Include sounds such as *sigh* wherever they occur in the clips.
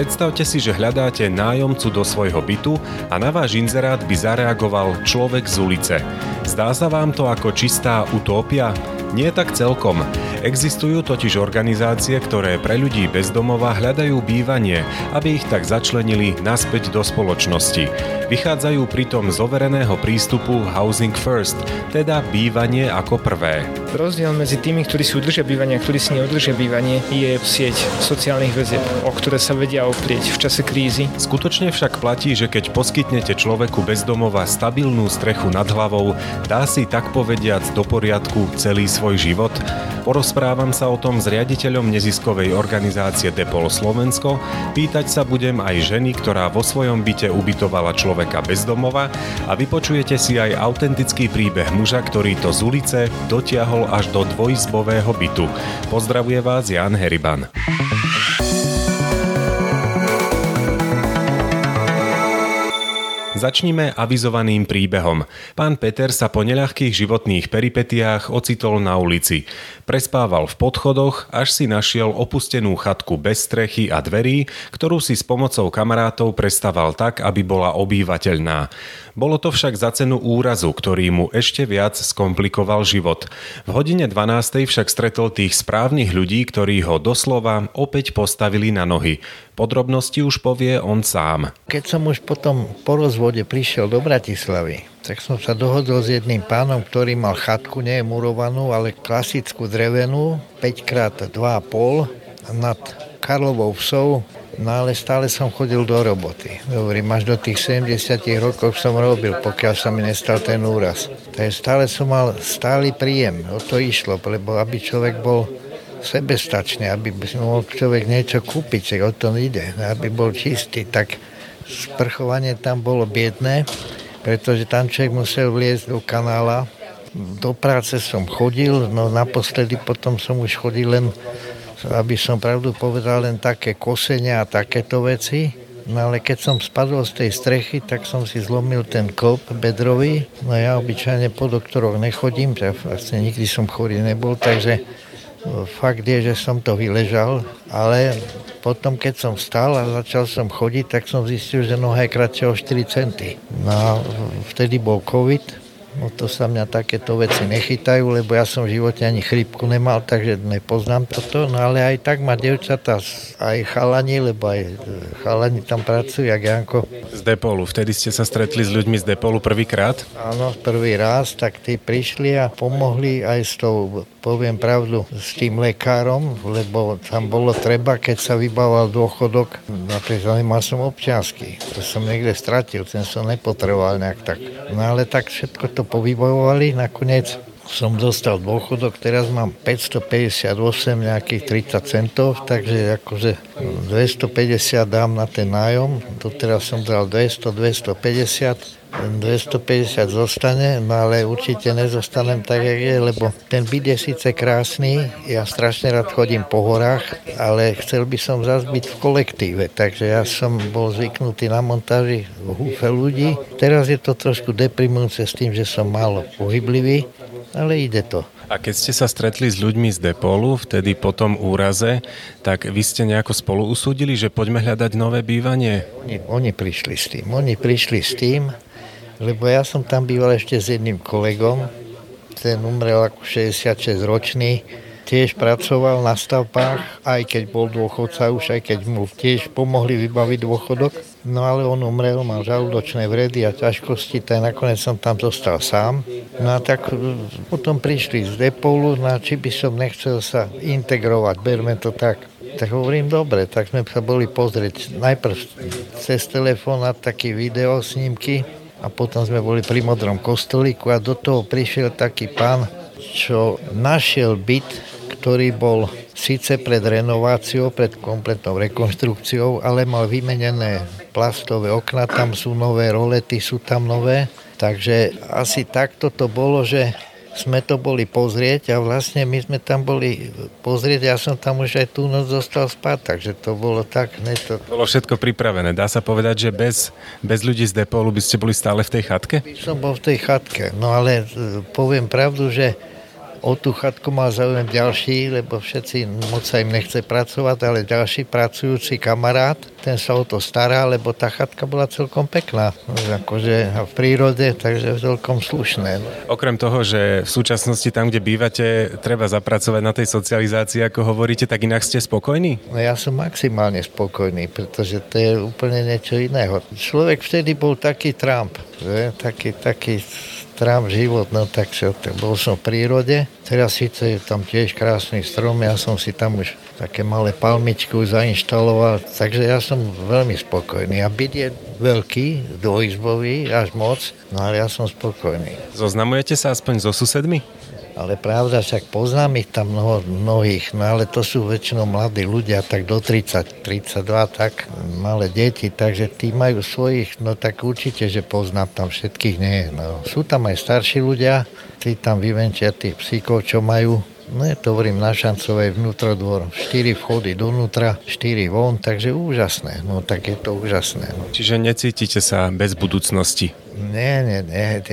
Predstavte si, že hľadáte nájomcu do svojho bytu a na váš inzerát by zareagoval človek z ulice. Zdá sa vám to ako čistá utópia? Nie tak celkom. Existujú totiž organizácie, ktoré pre ľudí bezdomova hľadajú bývanie, aby ich tak začlenili naspäť do spoločnosti. Vychádzajú pritom z overeného prístupu Housing First, teda bývanie ako prvé. Rozdiel medzi tými, ktorí si udržia bývanie a ktorí si neudržia bývanie, je sieť sociálnych väzieb, o ktoré sa vedia oprieť v čase krízy. Skutočne však platí, že keď poskytnete človeku bezdomova stabilnú strechu nad hlavou, dá si tak povediac do poriadku celý svoj život? Porozprávam sa o tom s riaditeľom neziskovej organizácie Depol Slovensko, pýtať sa budem aj ženy, ktorá vo svojom byte ubytovala človeka bezdomova a vypočujete si aj autentický príbeh muža, ktorý to z ulice dotiahol až do dvojizbového bytu. Pozdravuje vás Jan Heriban. Začníme avizovaným príbehom. Pán Peter sa po neľahkých životných peripetiách ocitol na ulici. Prespával v podchodoch, až si našiel opustenú chatku bez strechy a dverí, ktorú si s pomocou kamarátov prestaval tak, aby bola obývateľná. Bolo to však za cenu úrazu, ktorý mu ešte viac skomplikoval život. V hodine 12. však stretol tých správnych ľudí, ktorí ho doslova opäť postavili na nohy. Podrobnosti už povie on sám. Keď som už potom po rozvode prišiel do Bratislavy, tak som sa dohodol s jedným pánom, ktorý mal chatku, nie murovanú, ale klasickú drevenú, 5x2,5 nad Karlovou vsou No ale stále som chodil do roboty. Hovorím, až do tých 70 rokov som robil, pokiaľ sa mi nestal ten úraz. Takže stále som mal stály príjem. O to išlo, lebo aby človek bol sebestačný, aby si mohol človek niečo kúpiť, o tom ide, aby bol čistý, tak sprchovanie tam bolo biedné, pretože tam človek musel vliezť do kanála. Do práce som chodil, no naposledy potom som už chodil len aby som pravdu povedal, len také kosenia a takéto veci. No ale keď som spadol z tej strechy, tak som si zlomil ten klop bedrový. No ja obyčajne po doktoroch nechodím, ja vlastne nikdy som chorý nebol, takže fakt je, že som to vyležal, ale potom, keď som vstal a začal som chodiť, tak som zistil, že noha je kratšia o 4 cm. No vtedy bol COVID, No to sa mňa takéto veci nechytajú, lebo ja som v živote ani chrípku nemal, takže nepoznám toto. No ale aj tak ma devčata, aj chalani, lebo aj chalani tam pracujú, jak Janko. Z Depolu. Vtedy ste sa stretli s ľuďmi z Depolu prvýkrát? Áno, prvý raz, tak tí prišli a pomohli aj s tou poviem pravdu, s tým lekárom, lebo tam bolo treba, keď sa vybával dôchodok, napríklad mal som občiansky, to som niekde stratil, ten som nepotreboval nejak tak. No ale tak všetko to povybojovali, nakoniec som dostal dôchodok, teraz mám 558 nejakých 30 centov, takže akože 250 dám na ten nájom, doteraz som dal 200, 250, 250 zostane, no ale určite nezostanem tak, jak je, lebo ten byt je síce krásny, ja strašne rád chodím po horách, ale chcel by som zase byť v kolektíve, takže ja som bol zvyknutý na montáži v húfe ľudí. Teraz je to trošku deprimujúce s tým, že som málo pohyblivý, ale ide to. A keď ste sa stretli s ľuďmi z Depolu, vtedy po tom úraze, tak vy ste nejako spolu usúdili, že poďme hľadať nové bývanie? Oni, oni prišli s tým. Oni prišli s tým, lebo ja som tam býval ešte s jedným kolegom, ten umrel ako 66 ročný, tiež pracoval na stavbách, aj keď bol dôchodca už, aj keď mu tiež pomohli vybaviť dôchodok. No ale on umrel, mal žalúdočné vredy a ťažkosti, tak nakoniec som tam zostal sám. No a tak e, potom prišli z Depolu, no či by som nechcel sa integrovať, berme to tak. Tak hovorím, dobre, tak sme sa boli pozrieť najprv cez telefón na také video snímky, a potom sme boli pri Modrom kostolíku a do toho prišiel taký pán, čo našiel byt, ktorý bol síce pred renováciou, pred kompletnou rekonstrukciou, ale mal vymenené plastové okna, tam sú nové rolety, sú tam nové. Takže asi takto to bolo, že sme to boli pozrieť a vlastne my sme tam boli pozrieť, ja som tam už aj tú noc zostal spať, takže to bolo tak. Ne to... Bolo všetko pripravené. Dá sa povedať, že bez, bez ľudí z Depolu by ste boli stále v tej chatke? By som bol v tej chatke, no ale e, poviem pravdu, že o tú chatku mal záujem ďalší, lebo všetci moc sa im nechce pracovať, ale ďalší pracujúci kamarát, ten sa o to stará, lebo tá chatka bola celkom pekná, akože v prírode, takže celkom slušné. Okrem toho, že v súčasnosti tam, kde bývate, treba zapracovať na tej socializácii, ako hovoríte, tak inak ste spokojní? No ja som maximálne spokojný, pretože to je úplne niečo iného. Človek vtedy bol taký Trump, že? taký, taký trám život, no tak čo, bol som v prírode. Teraz síce je tam tiež krásny strom, ja som si tam už také malé palmičky zainštaloval, takže ja som veľmi spokojný. A byt je veľký, dvojizbový, až moc, no ale ja som spokojný. Zoznamujete sa aspoň so susedmi? Ale pravda, však poznám ich tam mnoho, mnohých, no ale to sú väčšinou mladí ľudia, tak do 30, 32, tak malé deti, takže tí majú svojich, no tak určite, že poznám tam všetkých, nie. No. Sú tam aj starší ľudia, tí tam vyvenčia tých psíkov, čo majú, No je to hovorím na Šancovej vnútrodvor. 4 vchody dovnútra, 4 von, takže úžasné. No tak je to úžasné. No. Čiže necítite sa bez budúcnosti? Nie, nie, nie.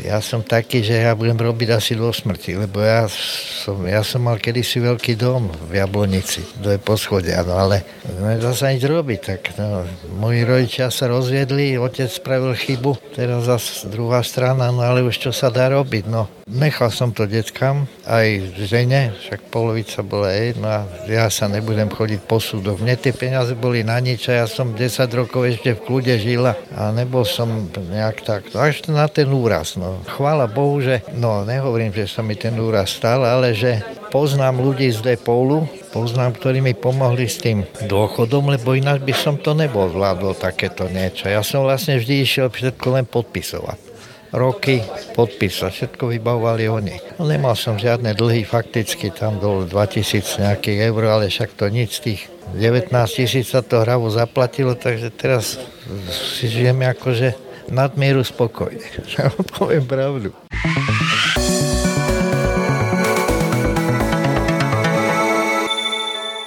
Ja som taký, že ja budem robiť asi do smrti, lebo ja som, ja som mal kedysi veľký dom v Jablonici, do je poschodia, no ale nedá sa nič robiť. Tak, no, moji rodičia sa rozviedli, otec spravil chybu, teraz zase druhá strana, no ale už čo sa dá robiť, no. Nechal som to deckám, aj žene, však polovica bola jej, no a ja sa nebudem chodiť po súdoch. Mne tie peniaze boli na nič a ja som 10 rokov ešte v kľude žila a nebol som nejak tak, až na ten úraz. No. Chvála Bohu, že, no nehovorím, že sa mi ten úraz stal, ale že poznám ľudí z Depolu, poznám, ktorí mi pomohli s tým dôchodom, lebo ináč by som to nebol zvládol takéto niečo. Ja som vlastne vždy išiel všetko len podpisovať roky podpísať, všetko vybavovali oni. No, nemal som žiadne dlhy, fakticky tam bol 2000 nejakých eur, ale však to nič tých 19 tisíc sa to hravo zaplatilo, takže teraz si žijeme akože nadmieru spokojne. *laughs* Poviem pravdu.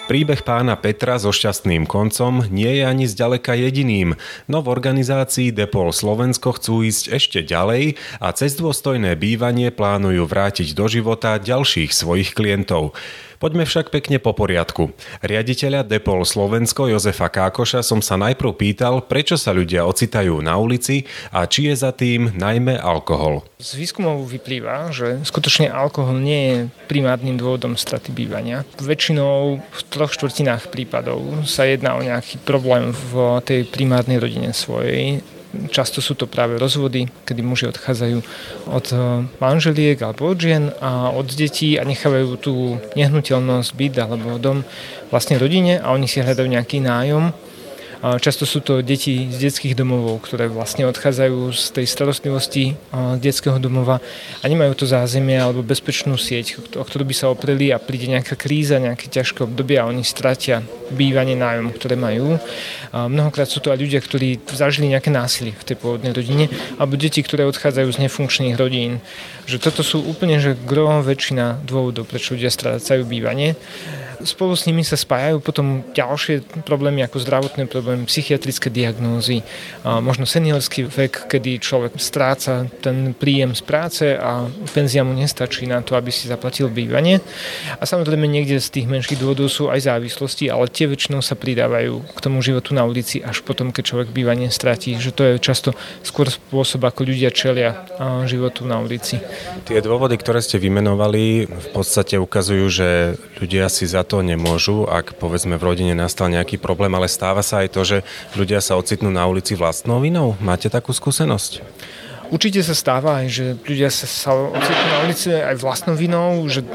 Príbeh pána Petra so šťastným koncom nie je ani zďaleka jediným, no v organizácii Depol Slovensko chcú ísť ešte ďalej a cez dôstojné bývanie plánujú vrátiť do života ďalších svojich klientov. Poďme však pekne po poriadku. Riaditeľa Depol Slovensko Jozefa Kákoša som sa najprv pýtal, prečo sa ľudia ocitajú na ulici a či je za tým najmä alkohol. Z výskumov vyplýva, že skutočne alkohol nie je primárnym dôvodom straty bývania. Väčšinou v troch štvrtinách prípadov sa jedná o nejaký problém v tej primárnej rodine svojej, Často sú to práve rozvody, kedy muži odchádzajú od eh, manželiek alebo od žien a od detí a nechávajú tú nehnuteľnosť, byt alebo dom vlastne rodine a oni si hľadajú nejaký nájom Často sú to deti z detských domovov, ktoré vlastne odchádzajú z tej starostlivosti detského domova a nemajú to zázemie alebo bezpečnú sieť, o ktorú by sa opreli a príde nejaká kríza, nejaké ťažké obdobie a oni stratia bývanie nájom, ktoré majú. Mnohokrát sú to aj ľudia, ktorí zažili nejaké násilie v tej pôvodnej rodine alebo deti, ktoré odchádzajú z nefunkčných rodín. Že toto sú úplne že gro väčšina dôvodov, prečo ľudia strácajú bývanie. Spolu s nimi sa spájajú potom ďalšie problémy ako zdravotné problémy, psychiatrické diagnózy, možno seniorský vek, kedy človek stráca ten príjem z práce a penzia mu nestačí na to, aby si zaplatil bývanie. A samozrejme niekde z tých menších dôvodov sú aj závislosti, ale tie väčšinou sa pridávajú k tomu životu na ulici až potom, keď človek bývanie stratí. Že to je často skôr spôsob, ako ľudia čelia životu na ulici. Tie dôvody, ktoré ste vymenovali, v podstate ukazujú, že ľudia si za to nemôžu, ak povedzme v rodine nastal nejaký problém, ale stáva sa aj to, že ľudia sa ocitnú na ulici vlastnou vinou. Máte takú skúsenosť? Určite sa stáva aj, že ľudia sa, sa ocitnú na ulici aj vlastnou vinou, že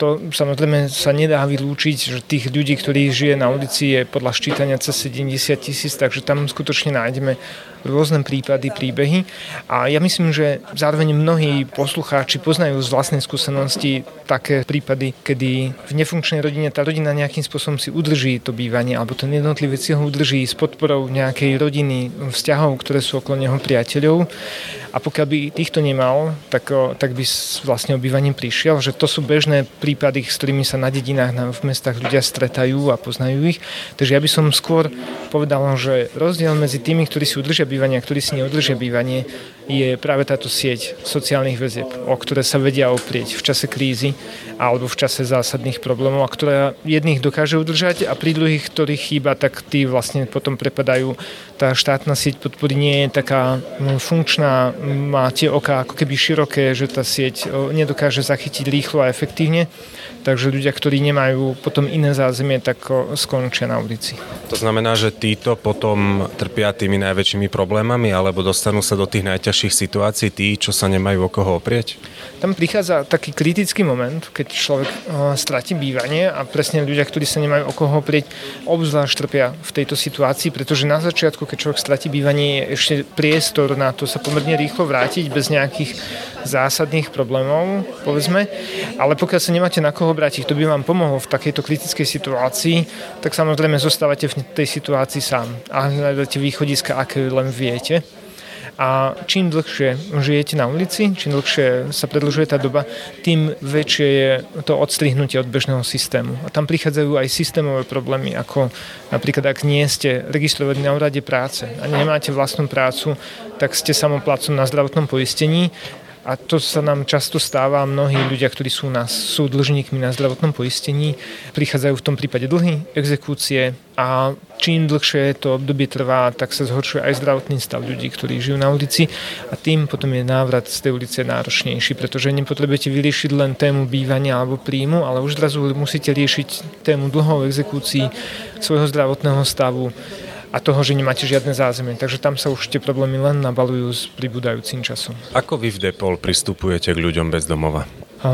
to samozrejme sa nedá vylúčiť, že tých ľudí, ktorí žije na ulici je podľa ščítania cez 70 tisíc, takže tam skutočne nájdeme rôzne prípady, príbehy. A ja myslím, že zároveň mnohí poslucháči poznajú z vlastnej skúsenosti také prípady, kedy v nefunkčnej rodine tá rodina nejakým spôsobom si udrží to bývanie, alebo ten jednotlivec si ho udrží s podporou nejakej rodiny, vzťahov, ktoré sú okolo neho priateľov. a pokiaľ by týchto nemal, tak, tak by s vlastne obývaním prišiel, že to sú bežné prípady, s ktorými sa na dedinách, na, v mestách ľudia stretajú a poznajú ich. Takže ja by som skôr povedal, že rozdiel medzi tými, ktorí si udržia bývanie a ktorí si neudržia bývanie, je práve táto sieť sociálnych väzieb, o ktoré sa vedia oprieť v čase krízy alebo v čase zásadných problémov a ktoré jedných dokáže udržať a pri druhých, ktorých chýba, tak tí vlastne potom prepadajú. Tá štátna sieť podpory nie je taká no, funkčná, má tie oka ako keby široké, že tá sieť nedokáže zachytiť rýchlo a efektívne takže ľudia, ktorí nemajú potom iné zázemie, tak skončia na ulici. To znamená, že títo potom trpia tými najväčšími problémami alebo dostanú sa do tých najťažších situácií tí, čo sa nemajú o koho oprieť? Tam prichádza taký kritický moment, keď človek stratí bývanie a presne ľudia, ktorí sa nemajú o koho oprieť, obzvlášť trpia v tejto situácii, pretože na začiatku, keď človek stratí bývanie, je ešte priestor na to sa pomerne rýchlo vrátiť bez nejakých zásadných problémov, povedzme. Ale pokiaľ sa nemáte na koho obrátiť, kto by vám pomohol v takejto kritickej situácii, tak samozrejme zostávate v tej situácii sám a hľadáte východiska, aké len viete. A čím dlhšie žijete na ulici, čím dlhšie sa predlžuje tá doba, tým väčšie je to odstrihnutie od bežného systému. A tam prichádzajú aj systémové problémy, ako napríklad ak nie ste registrovaní na úrade práce a nemáte vlastnú prácu, tak ste samoplacom na zdravotnom poistení a to sa nám často stáva. Mnohí ľudia, ktorí sú, nás, sú dlžníkmi na zdravotnom poistení, prichádzajú v tom prípade dlhy, exekúcie a čím dlhšie to obdobie trvá, tak sa zhoršuje aj zdravotný stav ľudí, ktorí žijú na ulici a tým potom je návrat z tej ulice náročnejší, pretože nepotrebujete vyriešiť len tému bývania alebo príjmu, ale už zrazu musíte riešiť tému dlhov exekúcií, svojho zdravotného stavu, a toho, že nemáte žiadne zázemie. Takže tam sa už tie problémy len nabalujú s pribúdajúcim časom. Ako vy v Depol pristupujete k ľuďom bez domova?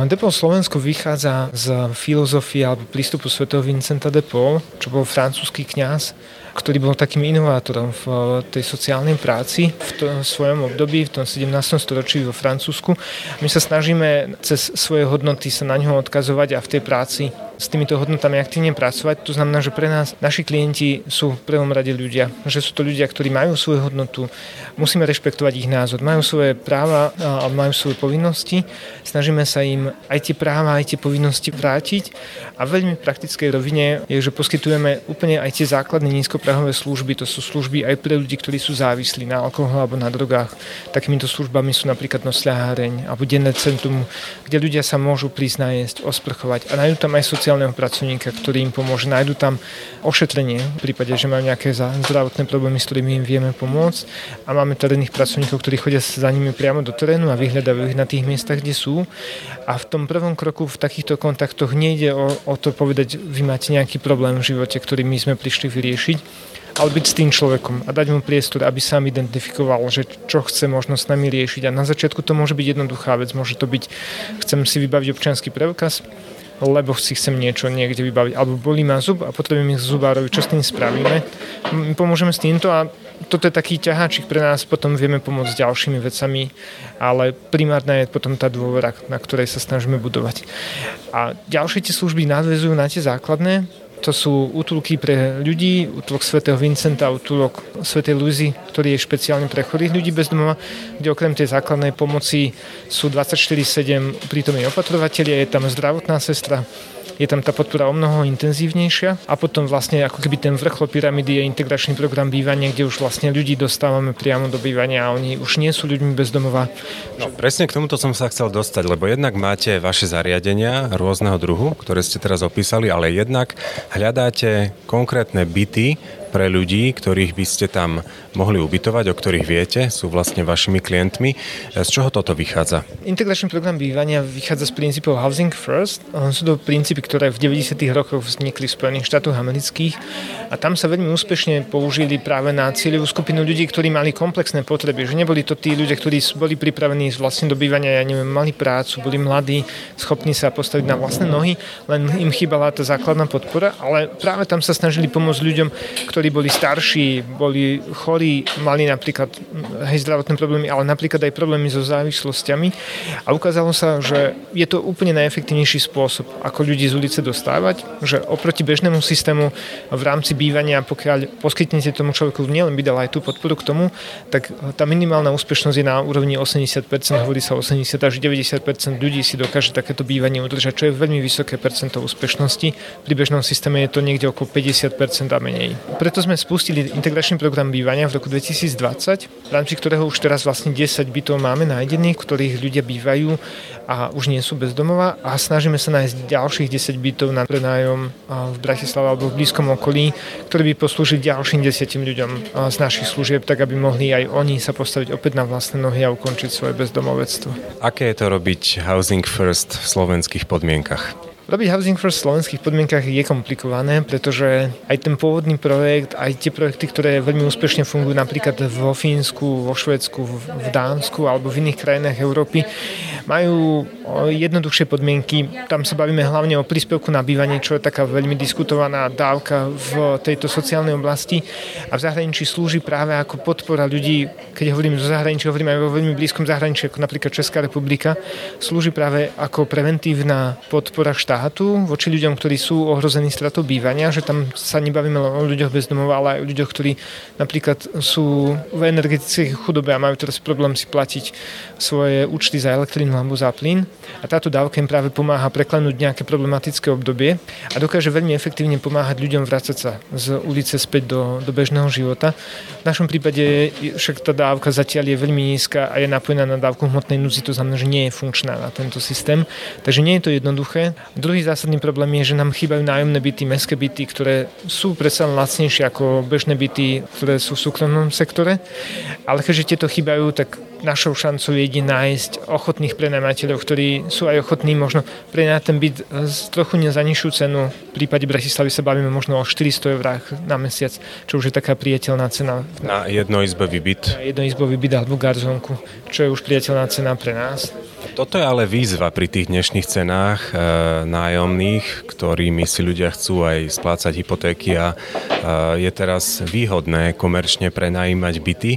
Depol Slovensko vychádza z filozofie alebo prístupu svätého Vincenta de Paul, čo bol francúzsky kňaz, ktorý bol takým inovátorom v tej sociálnej práci v tom svojom období, v tom 17. storočí vo Francúzsku. My sa snažíme cez svoje hodnoty sa na ňo odkazovať a v tej práci s týmito hodnotami aktívne pracovať. To znamená, že pre nás naši klienti sú v prvom rade ľudia, že sú to ľudia, ktorí majú svoju hodnotu, musíme rešpektovať ich názor, majú svoje práva a majú svoje povinnosti. Snažíme sa im aj tie práva, aj tie povinnosti vrátiť a veľmi praktickej rovine je, že poskytujeme úplne aj tie základné nízkoprahové služby. To sú služby aj pre ľudí, ktorí sú závislí na alkohol alebo na drogách. Takýmito službami sú napríklad nosľaháreň alebo denné centrum, kde ľudia sa môžu prísť najesť, osprchovať a nájdú tam aj sociálne sociálneho pracovníka, ktorý im pomôže. Nájdu tam ošetrenie v prípade, že majú nejaké zdravotné problémy, s ktorými im vieme pomôcť. A máme terénnych pracovníkov, ktorí chodia za nimi priamo do terénu a vyhľadávajú ich na tých miestach, kde sú. A v tom prvom kroku v takýchto kontaktoch nejde o, o to povedať, vy máte nejaký problém v živote, ktorý my sme prišli vyriešiť, ale byť s tým človekom a dať mu priestor, aby sám identifikoval, že čo chce možno s nami riešiť. A na začiatku to môže byť jednoduchá vec, môže to byť, chcem si vybaviť občianský preukaz, lebo si chcem niečo niekde vybaviť. Alebo bolí ma zub a potrebujem ísť zubárovi, čo s tým spravíme. Pomôžeme s týmto a toto je taký ťaháčik pre nás, potom vieme pomôcť ďalšími vecami, ale primárna je potom tá dôvera, na ktorej sa snažíme budovať. A ďalšie tie služby nadvezujú na tie základné, to sú útulky pre ľudí, útulok svätého Vincenta, útulok svätej Luzy, ktorý je špeciálne pre chorých ľudí bez domova, kde okrem tej základnej pomoci sú 24-7 prítomní opatrovatelia, je tam zdravotná sestra, je tam tá podpora o mnoho intenzívnejšia a potom vlastne ako keby ten vrchol pyramidy je integračný program bývania, kde už vlastne ľudí dostávame priamo do bývania a oni už nie sú ľuďmi bez domova. No, presne k tomuto som sa chcel dostať, lebo jednak máte vaše zariadenia rôzneho druhu, ktoré ste teraz opísali, ale jednak hľadáte konkrétne byty, pre ľudí, ktorých by ste tam mohli ubytovať, o ktorých viete, sú vlastne vašimi klientmi. Z čoho toto vychádza? Integračný program bývania vychádza z princípov Housing First. Sú to princípy, ktoré v 90. rokoch vznikli v Spojených štátoch amerických a tam sa veľmi úspešne použili práve na cieľovú skupinu ľudí, ktorí mali komplexné potreby. Že neboli to tí ľudia, ktorí boli pripravení vlastne do bývania, ja neviem, mali prácu, boli mladí, schopní sa postaviť na vlastné nohy, len im chýbala tá základná podpora, ale práve tam sa snažili pomôcť ľuďom, ktorí ktorí boli starší, boli chorí, mali napríklad hej, zdravotné problémy, ale napríklad aj problémy so závislosťami. A ukázalo sa, že je to úplne najefektívnejší spôsob, ako ľudí z ulice dostávať, že oproti bežnému systému v rámci bývania, pokiaľ poskytnete tomu človeku nielen by dal aj tú podporu k tomu, tak tá minimálna úspešnosť je na úrovni 80%, hovorí sa 80 až 90% ľudí si dokáže takéto bývanie udržať, čo je veľmi vysoké percento úspešnosti. Pri bežnom systéme je to niekde okolo 50% a menej. Preto sme spustili integračný program bývania v roku 2020, v rámci ktorého už teraz vlastne 10 bytov máme nájdených, ktorých ľudia bývajú a už nie sú bezdomová a snažíme sa nájsť ďalších 10 bytov na prenájom v Bratislave alebo v blízkom okolí, ktoré by poslúžili ďalším 10 ľuďom z našich služieb, tak aby mohli aj oni sa postaviť opäť na vlastné nohy a ukončiť svoje bezdomovectvo. Aké je to robiť Housing First v slovenských podmienkach? Robiť housing first v slovenských podmienkach je komplikované, pretože aj ten pôvodný projekt, aj tie projekty, ktoré veľmi úspešne fungujú napríklad vo Fínsku, vo Švedsku, v Dánsku alebo v iných krajinách Európy, majú jednoduchšie podmienky. Tam sa bavíme hlavne o príspevku na bývanie, čo je taká veľmi diskutovaná dávka v tejto sociálnej oblasti a v zahraničí slúži práve ako podpora ľudí, keď hovorím zo zahraničí, hovorím aj vo veľmi blízkom zahraničí, ako napríklad Česká republika, slúži práve ako preventívna podpora štátu štátu voči ľuďom, ktorí sú ohrození stratou bývania, že tam sa nebavíme len o ľuďoch bez domova, ale aj o ľuďoch, ktorí napríklad sú v energetickej chudobe a majú teraz problém si platiť svoje účty za elektrínu alebo za plyn. A táto dávka im práve pomáha preklenúť nejaké problematické obdobie a dokáže veľmi efektívne pomáhať ľuďom vrácať sa z ulice späť do, do bežného života. V našom prípade však tá dávka zatiaľ je veľmi nízka a je napojená na dávku hmotnej núdzi, to znamená, že nie je funkčná na tento systém. Takže nie je to jednoduché. Druhý zásadný problém je, že nám chýbajú nájomné byty, mestské byty, ktoré sú predsa lacnejšie ako bežné byty, ktoré sú v súkromnom sektore. Ale keďže tieto chýbajú, tak našou šancou je nájsť ochotných prenajímateľov, ktorí sú aj ochotní možno prenajať ten byt z trochu za nižšiu cenu. V prípade Bratislavy sa bavíme možno o 400 eurách na mesiac, čo už je taká priateľná cena. Na jednoizbový byt? Na jednoizbový byt alebo garzonku, čo je už priateľná cena pre nás. Toto je ale výzva pri tých dnešných cenách e, nájomných, ktorými si ľudia chcú aj splácať hypotéky a e, je teraz výhodné komerčne prenajímať byty.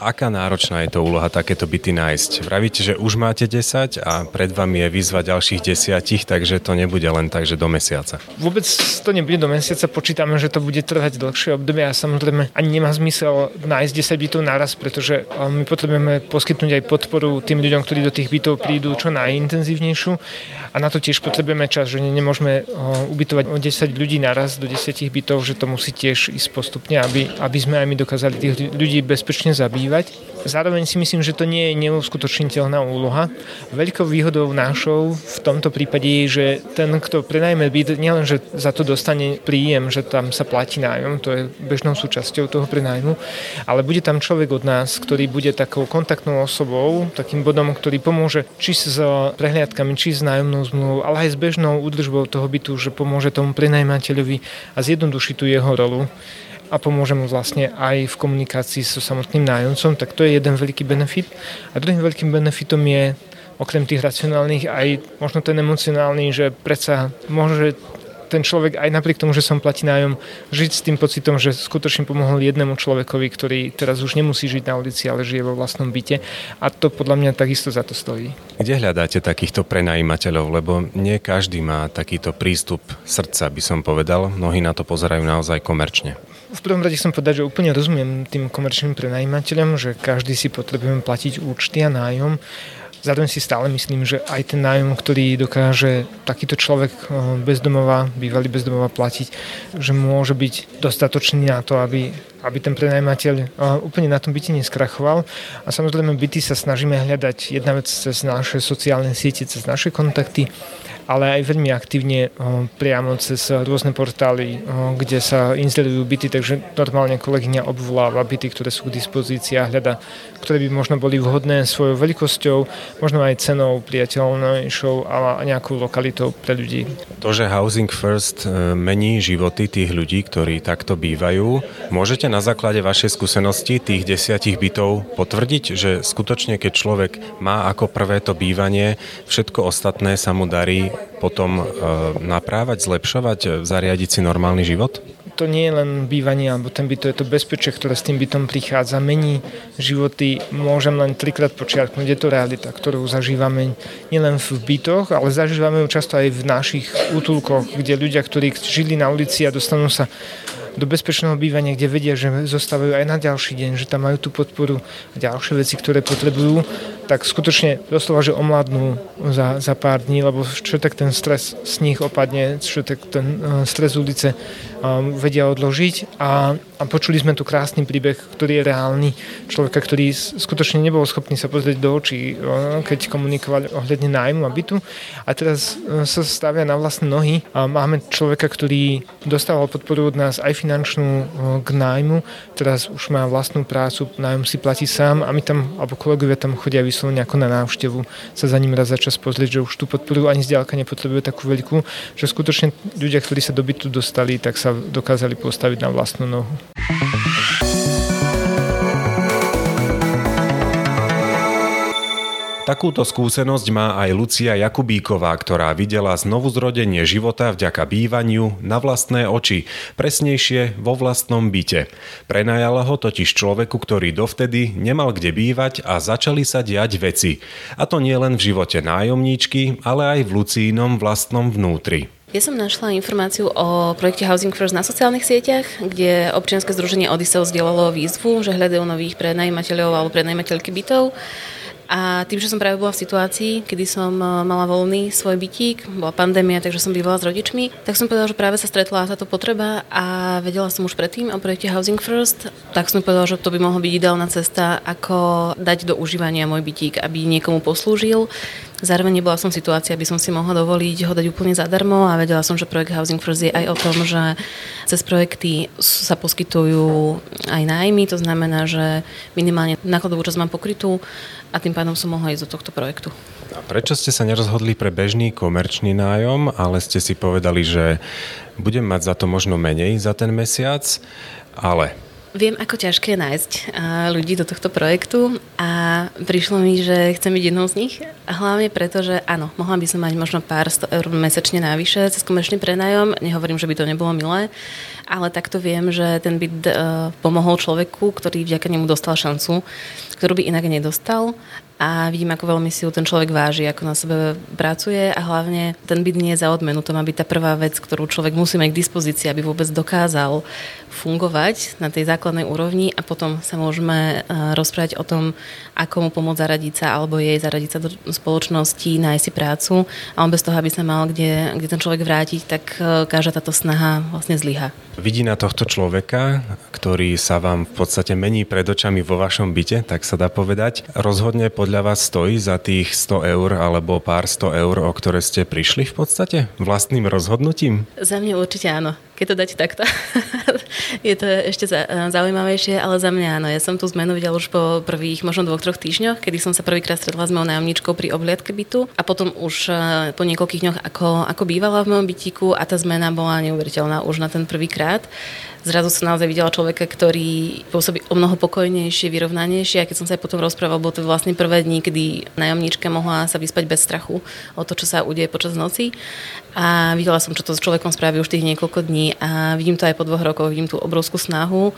Aká náročná je to úloha takéto byty nájsť? Vravíte, že už máte 10 a pred vami je výzva ďalších desiatich, takže to nebude len tak, že do mesiaca. Vôbec to nebude do mesiaca, počítame, že to bude trvať dlhšie obdobie a samozrejme ani nemá zmysel nájsť 10 bytov naraz, pretože my potrebujeme poskytnúť aj podporu tým ľuďom, ktorí do tých bytov prídu čo najintenzívnejšiu a na to tiež potrebujeme čas, že nemôžeme ubytovať o 10 ľudí naraz do 10 bytov, že to musí tiež ísť postupne, aby, aby sme aj my dokázali tých ľudí bezpečne zabívať využívať. Zároveň si myslím, že to nie je neuskutočniteľná úloha. Veľkou výhodou našou v tomto prípade je, že ten, kto prenajme byt, nielen, že za to dostane príjem, že tam sa platí nájom, to je bežnou súčasťou toho prenajmu, ale bude tam človek od nás, ktorý bude takou kontaktnou osobou, takým bodom, ktorý pomôže či s prehliadkami, či s nájomnou zmluvou, ale aj s bežnou údržbou toho bytu, že pomôže tomu prenajmateľovi a zjednoduší tú jeho rolu a pomôže mu vlastne aj v komunikácii so samotným nájomcom, tak to je jeden veľký benefit. A druhým veľkým benefitom je okrem tých racionálnych aj možno ten emocionálny, že predsa môže ten človek aj napriek tomu, že som platí nájom, žiť s tým pocitom, že skutočne pomohol jednému človekovi, ktorý teraz už nemusí žiť na ulici, ale žije vo vlastnom byte. A to podľa mňa takisto za to stojí. Kde hľadáte takýchto prenajímateľov? Lebo nie každý má takýto prístup srdca, by som povedal. Mnohí na to pozerajú naozaj komerčne. V prvom rade chcem povedať, že úplne rozumiem tým komerčným prenajímateľom, že každý si potrebujeme platiť účty a nájom. Zároveň si stále myslím, že aj ten nájom, ktorý dokáže takýto človek eh, bezdomová, bývalý bezdomová platiť, že môže byť dostatočný na to, aby, aby ten prenajímateľ úplne na tom byte neskrachoval. A samozrejme byty sa snažíme hľadať jedna vec cez naše sociálne siete, cez naše kontakty, ale aj veľmi aktívne priamo cez rôzne portály, kde sa inzerujú byty, takže normálne kolegyňa obvoláva byty, ktoré sú k dispozícii a hľada, ktoré by možno boli vhodné svojou veľkosťou, možno aj cenou priateľnejšou a nejakou lokalitou pre ľudí. To, že Housing First e, mení životy tých ľudí, ktorí takto bývajú, môžete na základe vašej skúsenosti tých desiatich bytov potvrdiť, že skutočne keď človek má ako prvé to bývanie, všetko ostatné sa mu darí potom e, naprávať, zlepšovať, zariadiť si normálny život? to nie je len bývanie alebo ten byt, to je to bezpečie, ktoré s tým bytom prichádza, mení životy. Môžem len trikrát počiarknúť, je to realita, ktorú zažívame nielen v bytoch, ale zažívame ju často aj v našich útulkoch, kde ľudia, ktorí žili na ulici a dostanú sa do bezpečného bývania, kde vedia, že zostávajú aj na ďalší deň, že tam majú tú podporu a ďalšie veci, ktoré potrebujú, tak skutočne doslova, že omladnú za, za pár dní, lebo čo tak ten stres z nich opadne, čo tak ten uh, stres ulice vedia odložiť a, a počuli sme tu krásny príbeh, ktorý je reálny. Človeka, ktorý skutočne nebol schopný sa pozrieť do očí, uh, keď komunikovali ohľadne nájmu a bytu. A teraz uh, sa stavia na vlastné nohy a máme človeka, ktorý dostával podporu od nás aj finančnú k nájmu, teraz už má vlastnú prácu, nájom si platí sám a my tam, alebo kolegovia tam chodia vyslovene ako na návštevu sa za ním raz za čas pozrieť, že už tú podporu ani zďaleka nepotrebuje takú veľkú, že skutočne ľudia, ktorí sa do bytu dostali, tak sa dokázali postaviť na vlastnú nohu. Takúto skúsenosť má aj Lucia Jakubíková, ktorá videla znovu zrodenie života vďaka bývaniu na vlastné oči, presnejšie vo vlastnom byte. Prenajala ho totiž človeku, ktorý dovtedy nemal kde bývať a začali sa diať veci. A to nie len v živote nájomníčky, ale aj v Lucínom vlastnom vnútri. Ja som našla informáciu o projekte Housing First na sociálnych sieťach, kde občianske združenie Odiseo zdieľalo výzvu, že hľadajú nových prenajímateľov alebo prenajímateľky bytov a tým, že som práve bola v situácii, kedy som e, mala voľný svoj bytík, bola pandémia, takže som bývala s rodičmi, tak som povedala, že práve sa stretla táto potreba a vedela som už predtým o projekte Housing First, tak som povedala, že to by mohla byť ideálna cesta, ako dať do užívania môj bytík, aby niekomu poslúžil. Zároveň nebola som v situácii, aby som si mohla dovoliť ho dať úplne zadarmo a vedela som, že projekt Housing First je aj o tom, že cez projekty sa poskytujú aj nájmy, to znamená, že minimálne nákladovú časť mám pokrytú a tým pádom som mohla ísť do tohto projektu. A prečo ste sa nerozhodli pre bežný komerčný nájom, ale ste si povedali, že budem mať za to možno menej za ten mesiac, ale Viem, ako ťažké je nájsť ľudí do tohto projektu a prišlo mi, že chcem byť jednou z nich. A hlavne preto, že áno, mohla by som mať možno pár sto eur mesačne navyše cez komerčný prenajom. Nehovorím, že by to nebolo milé, ale takto viem, že ten byt uh, pomohol človeku, ktorý vďaka nemu dostal šancu, ktorú by inak nedostal a vidím, ako veľmi si ten človek váži, ako na sebe pracuje a hlavne ten byt nie je za odmenu. To má byť tá prvá vec, ktorú človek musí mať k dispozícii, aby vôbec dokázal fungovať na tej základnej úrovni. A potom sa môžeme uh, rozprávať o tom, ako mu pomôcť zaradiť sa alebo jej zaradiť sa do spoločnosti, nájsť si prácu, ale bez toho, aby sa mal kde, kde ten človek vrátiť, tak uh, každá táto snaha vlastne zlyha. Vidí na tohto človeka, ktorý sa vám v podstate mení pred očami vo vašom byte, tak sa dá povedať, rozhodne podľa vás stojí za tých 100 eur alebo pár 100 eur, o ktoré ste prišli v podstate vlastným rozhodnutím? Za mňa určite áno keď to dáte takto, *laughs* je to ešte zaujímavejšie, ale za mňa áno. Ja som tú zmenu videla už po prvých možno dvoch, troch týždňoch, kedy som sa prvýkrát stretla s mojou nájomničkou pri obliadke bytu a potom už e, po niekoľkých dňoch ako, ako bývala v mojom bytíku a tá zmena bola neuveriteľná už na ten prvýkrát zrazu som naozaj videla človeka, ktorý pôsobí o mnoho pokojnejšie, vyrovnanejšie a keď som sa aj potom rozprával, bolo to vlastne prvé dni, kedy nájomníčka mohla sa vyspať bez strachu o to, čo sa udeje počas noci a videla som, čo to s človekom spraví už tých niekoľko dní a vidím to aj po dvoch rokoch, vidím tú obrovskú snahu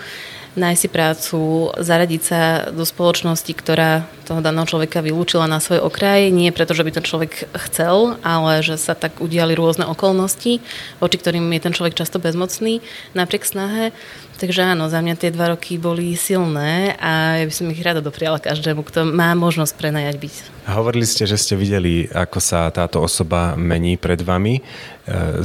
nájsť si prácu, zaradiť sa do spoločnosti, ktorá toho daného človeka vylúčila na svoj okraj. Nie preto, že by ten človek chcel, ale že sa tak udiali rôzne okolnosti, voči ktorým je ten človek často bezmocný napriek snahe. Takže áno, za mňa tie dva roky boli silné a ja by som ich rada dopriala každému, kto má možnosť prenajať byť. Hovorili ste, že ste videli, ako sa táto osoba mení pred vami. E,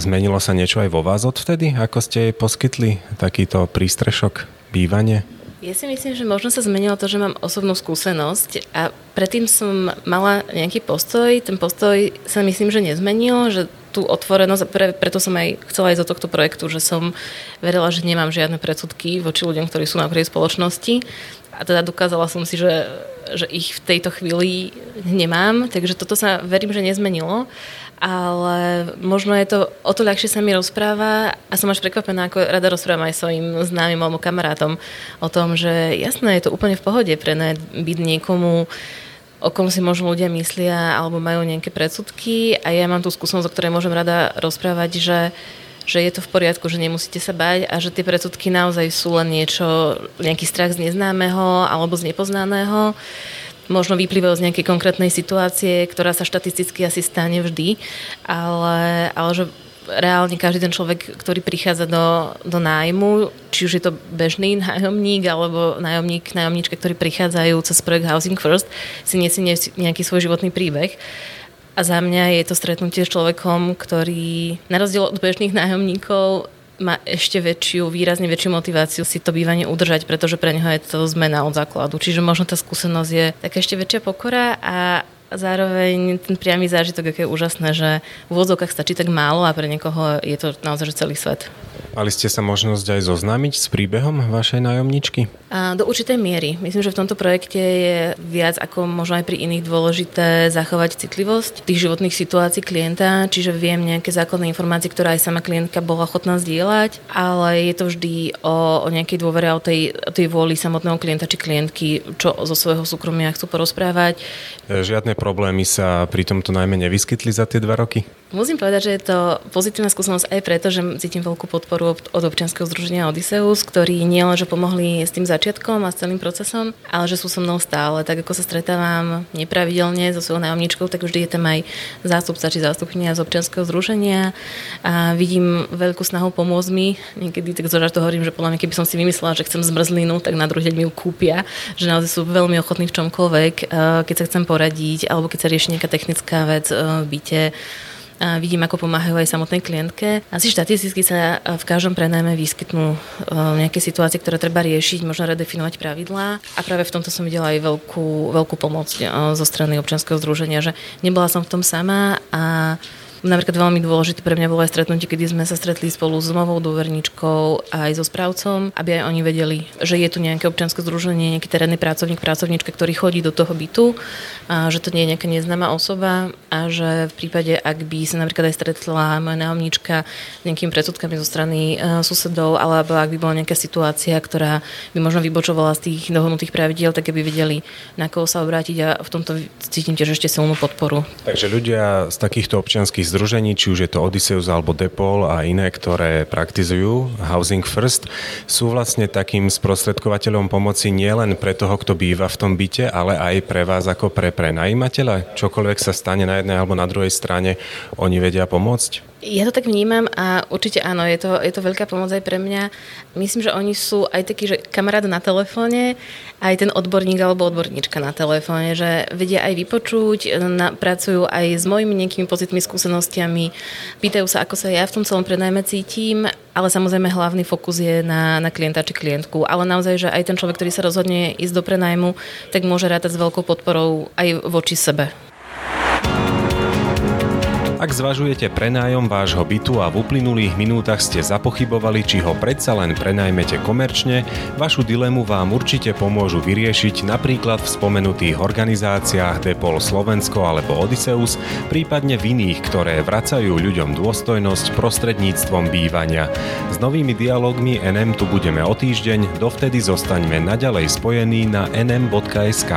zmenilo sa niečo aj vo vás odvtedy? Ako ste jej poskytli takýto prístrešok? Bývanie? Ja si myslím, že možno sa zmenilo to, že mám osobnú skúsenosť a predtým som mala nejaký postoj. Ten postoj sa myslím, že nezmenil, že tú otvorenosť, pre, preto som aj chcela ísť do tohto projektu, že som verila, že nemám žiadne predsudky voči ľuďom, ktorí sú na prvej spoločnosti a teda dokázala som si, že, že ich v tejto chvíli nemám, takže toto sa verím, že nezmenilo ale možno je to o to ľahšie sa mi rozpráva a som až prekvapená, ako rada rozprávam aj svojim známym alebo kamarátom o tom, že jasné, je to úplne v pohode pre byť niekomu o kom si možno ľudia myslia alebo majú nejaké predsudky. A ja mám tú skúsenosť, o ktorej môžem rada rozprávať, že že je to v poriadku, že nemusíte sa bať a že tie predsudky naozaj sú len niečo, nejaký strach z neznámeho alebo z nepoznaného možno vyplývajú z nejakej konkrétnej situácie, ktorá sa štatisticky asi stane vždy, ale, ale že reálne každý ten človek, ktorý prichádza do, do nájmu, či už je to bežný nájomník alebo nájomník, nájomníčka, ktorí prichádzajú cez projekt Housing First, si nesie nejaký svoj životný príbeh. A za mňa je to stretnutie s človekom, ktorý na rozdiel od bežných nájomníkov má ešte väčšiu, výrazne väčšiu motiváciu si to bývanie udržať, pretože pre neho je to zmena od základu. Čiže možno tá skúsenosť je taká ešte väčšia pokora a zároveň ten priamy zážitok, aké je úžasné, že v úvodzovkách stačí tak málo a pre niekoho je to naozaj celý svet. Mali ste sa možnosť aj zoznámiť s príbehom vašej nájomničky? A do určitej miery. Myslím, že v tomto projekte je viac ako možno aj pri iných dôležité zachovať citlivosť tých životných situácií klienta, čiže viem nejaké základné informácie, ktoré aj sama klientka bola ochotná zdieľať, ale je to vždy o, o nejakej dôvere, o tej, o tej vôli samotného klienta či klientky, čo zo svojho súkromia chcú porozprávať. Žiadne problémy sa pri tomto najmä nevyskytli za tie dva roky? Musím povedať, že je to pozitívna skúsenosť aj preto, že cítim veľkú podporu od občianskeho združenia Odysseus, ktorí nielenže pomohli s tým začiatkom a s celým procesom, ale že sú so mnou stále. Tak ako sa stretávam nepravidelne so svojou nájomničkou, tak vždy je tam aj zástupca či zástupkynia z občianskeho združenia a vidím veľkú snahu pomôcť mi. Niekedy tak zo žartu hovorím, že podľa mňa, keby som si vymyslela, že chcem zmrzlinu, tak na druhý deň mi ju kúpia, že naozaj sú veľmi ochotní v čomkoľvek, keď sa chcem poradiť, alebo keď sa rieši nejaká technická vec eh, v byte a vidím, ako pomáhajú aj samotnej klientke. Asi štatisticky sa v každom prenajme vyskytnú e, nejaké situácie, ktoré treba riešiť, možno redefinovať pravidlá. A práve v tomto som videla aj veľkú, veľkú pomoc e, zo strany občianskeho združenia, že nebola som v tom sama a Napríklad veľmi dôležité pre mňa bolo aj stretnutie, kedy sme sa stretli spolu s domovou dôverničkou aj so správcom, aby aj oni vedeli, že je tu nejaké občianske združenie, nejaký terénny pracovník, pracovníčka, ktorý chodí do toho bytu, a že to nie je nejaká neznáma osoba a že v prípade, ak by sa napríklad aj stretla moja nájomníčka s nejakými predsudkami zo strany uh, susedov, alebo ak by bola nejaká situácia, ktorá by možno vybočovala z tých dohodnutých pravidiel, tak aby vedeli, na koho sa obrátiť a v tomto cítim tiež ešte silnú podporu. Takže ľudia z takýchto občianských združení, či už je to Odysseus alebo Depol a iné, ktoré praktizujú Housing First, sú vlastne takým sprostredkovateľom pomoci nielen pre toho, kto býva v tom byte, ale aj pre vás ako pre prenajímateľa. Čokoľvek sa stane na jednej alebo na druhej strane, oni vedia pomôcť? Ja to tak vnímam a určite áno, je to, je to veľká pomoc aj pre mňa. Myslím, že oni sú aj takí, že kamarát na telefóne, aj ten odborník alebo odborníčka na telefóne, že vedia aj vypočuť, na, pracujú aj s mojimi nejakými pozitými skúsenostiami, pýtajú sa, ako sa ja v tom celom prenajme cítim, ale samozrejme hlavný fokus je na, na klienta či klientku. Ale naozaj, že aj ten človek, ktorý sa rozhodne ísť do prenajmu, tak môže rátať s veľkou podporou aj voči sebe. Ak zvažujete prenájom vášho bytu a v uplynulých minútach ste zapochybovali, či ho predsa len prenajmete komerčne, vašu dilemu vám určite pomôžu vyriešiť napríklad v spomenutých organizáciách Depol Slovensko alebo Odysseus, prípadne v iných, ktoré vracajú ľuďom dôstojnosť prostredníctvom bývania. S novými dialogmi NM tu budeme o týždeň, dovtedy zostaňme naďalej spojení na nm.sk.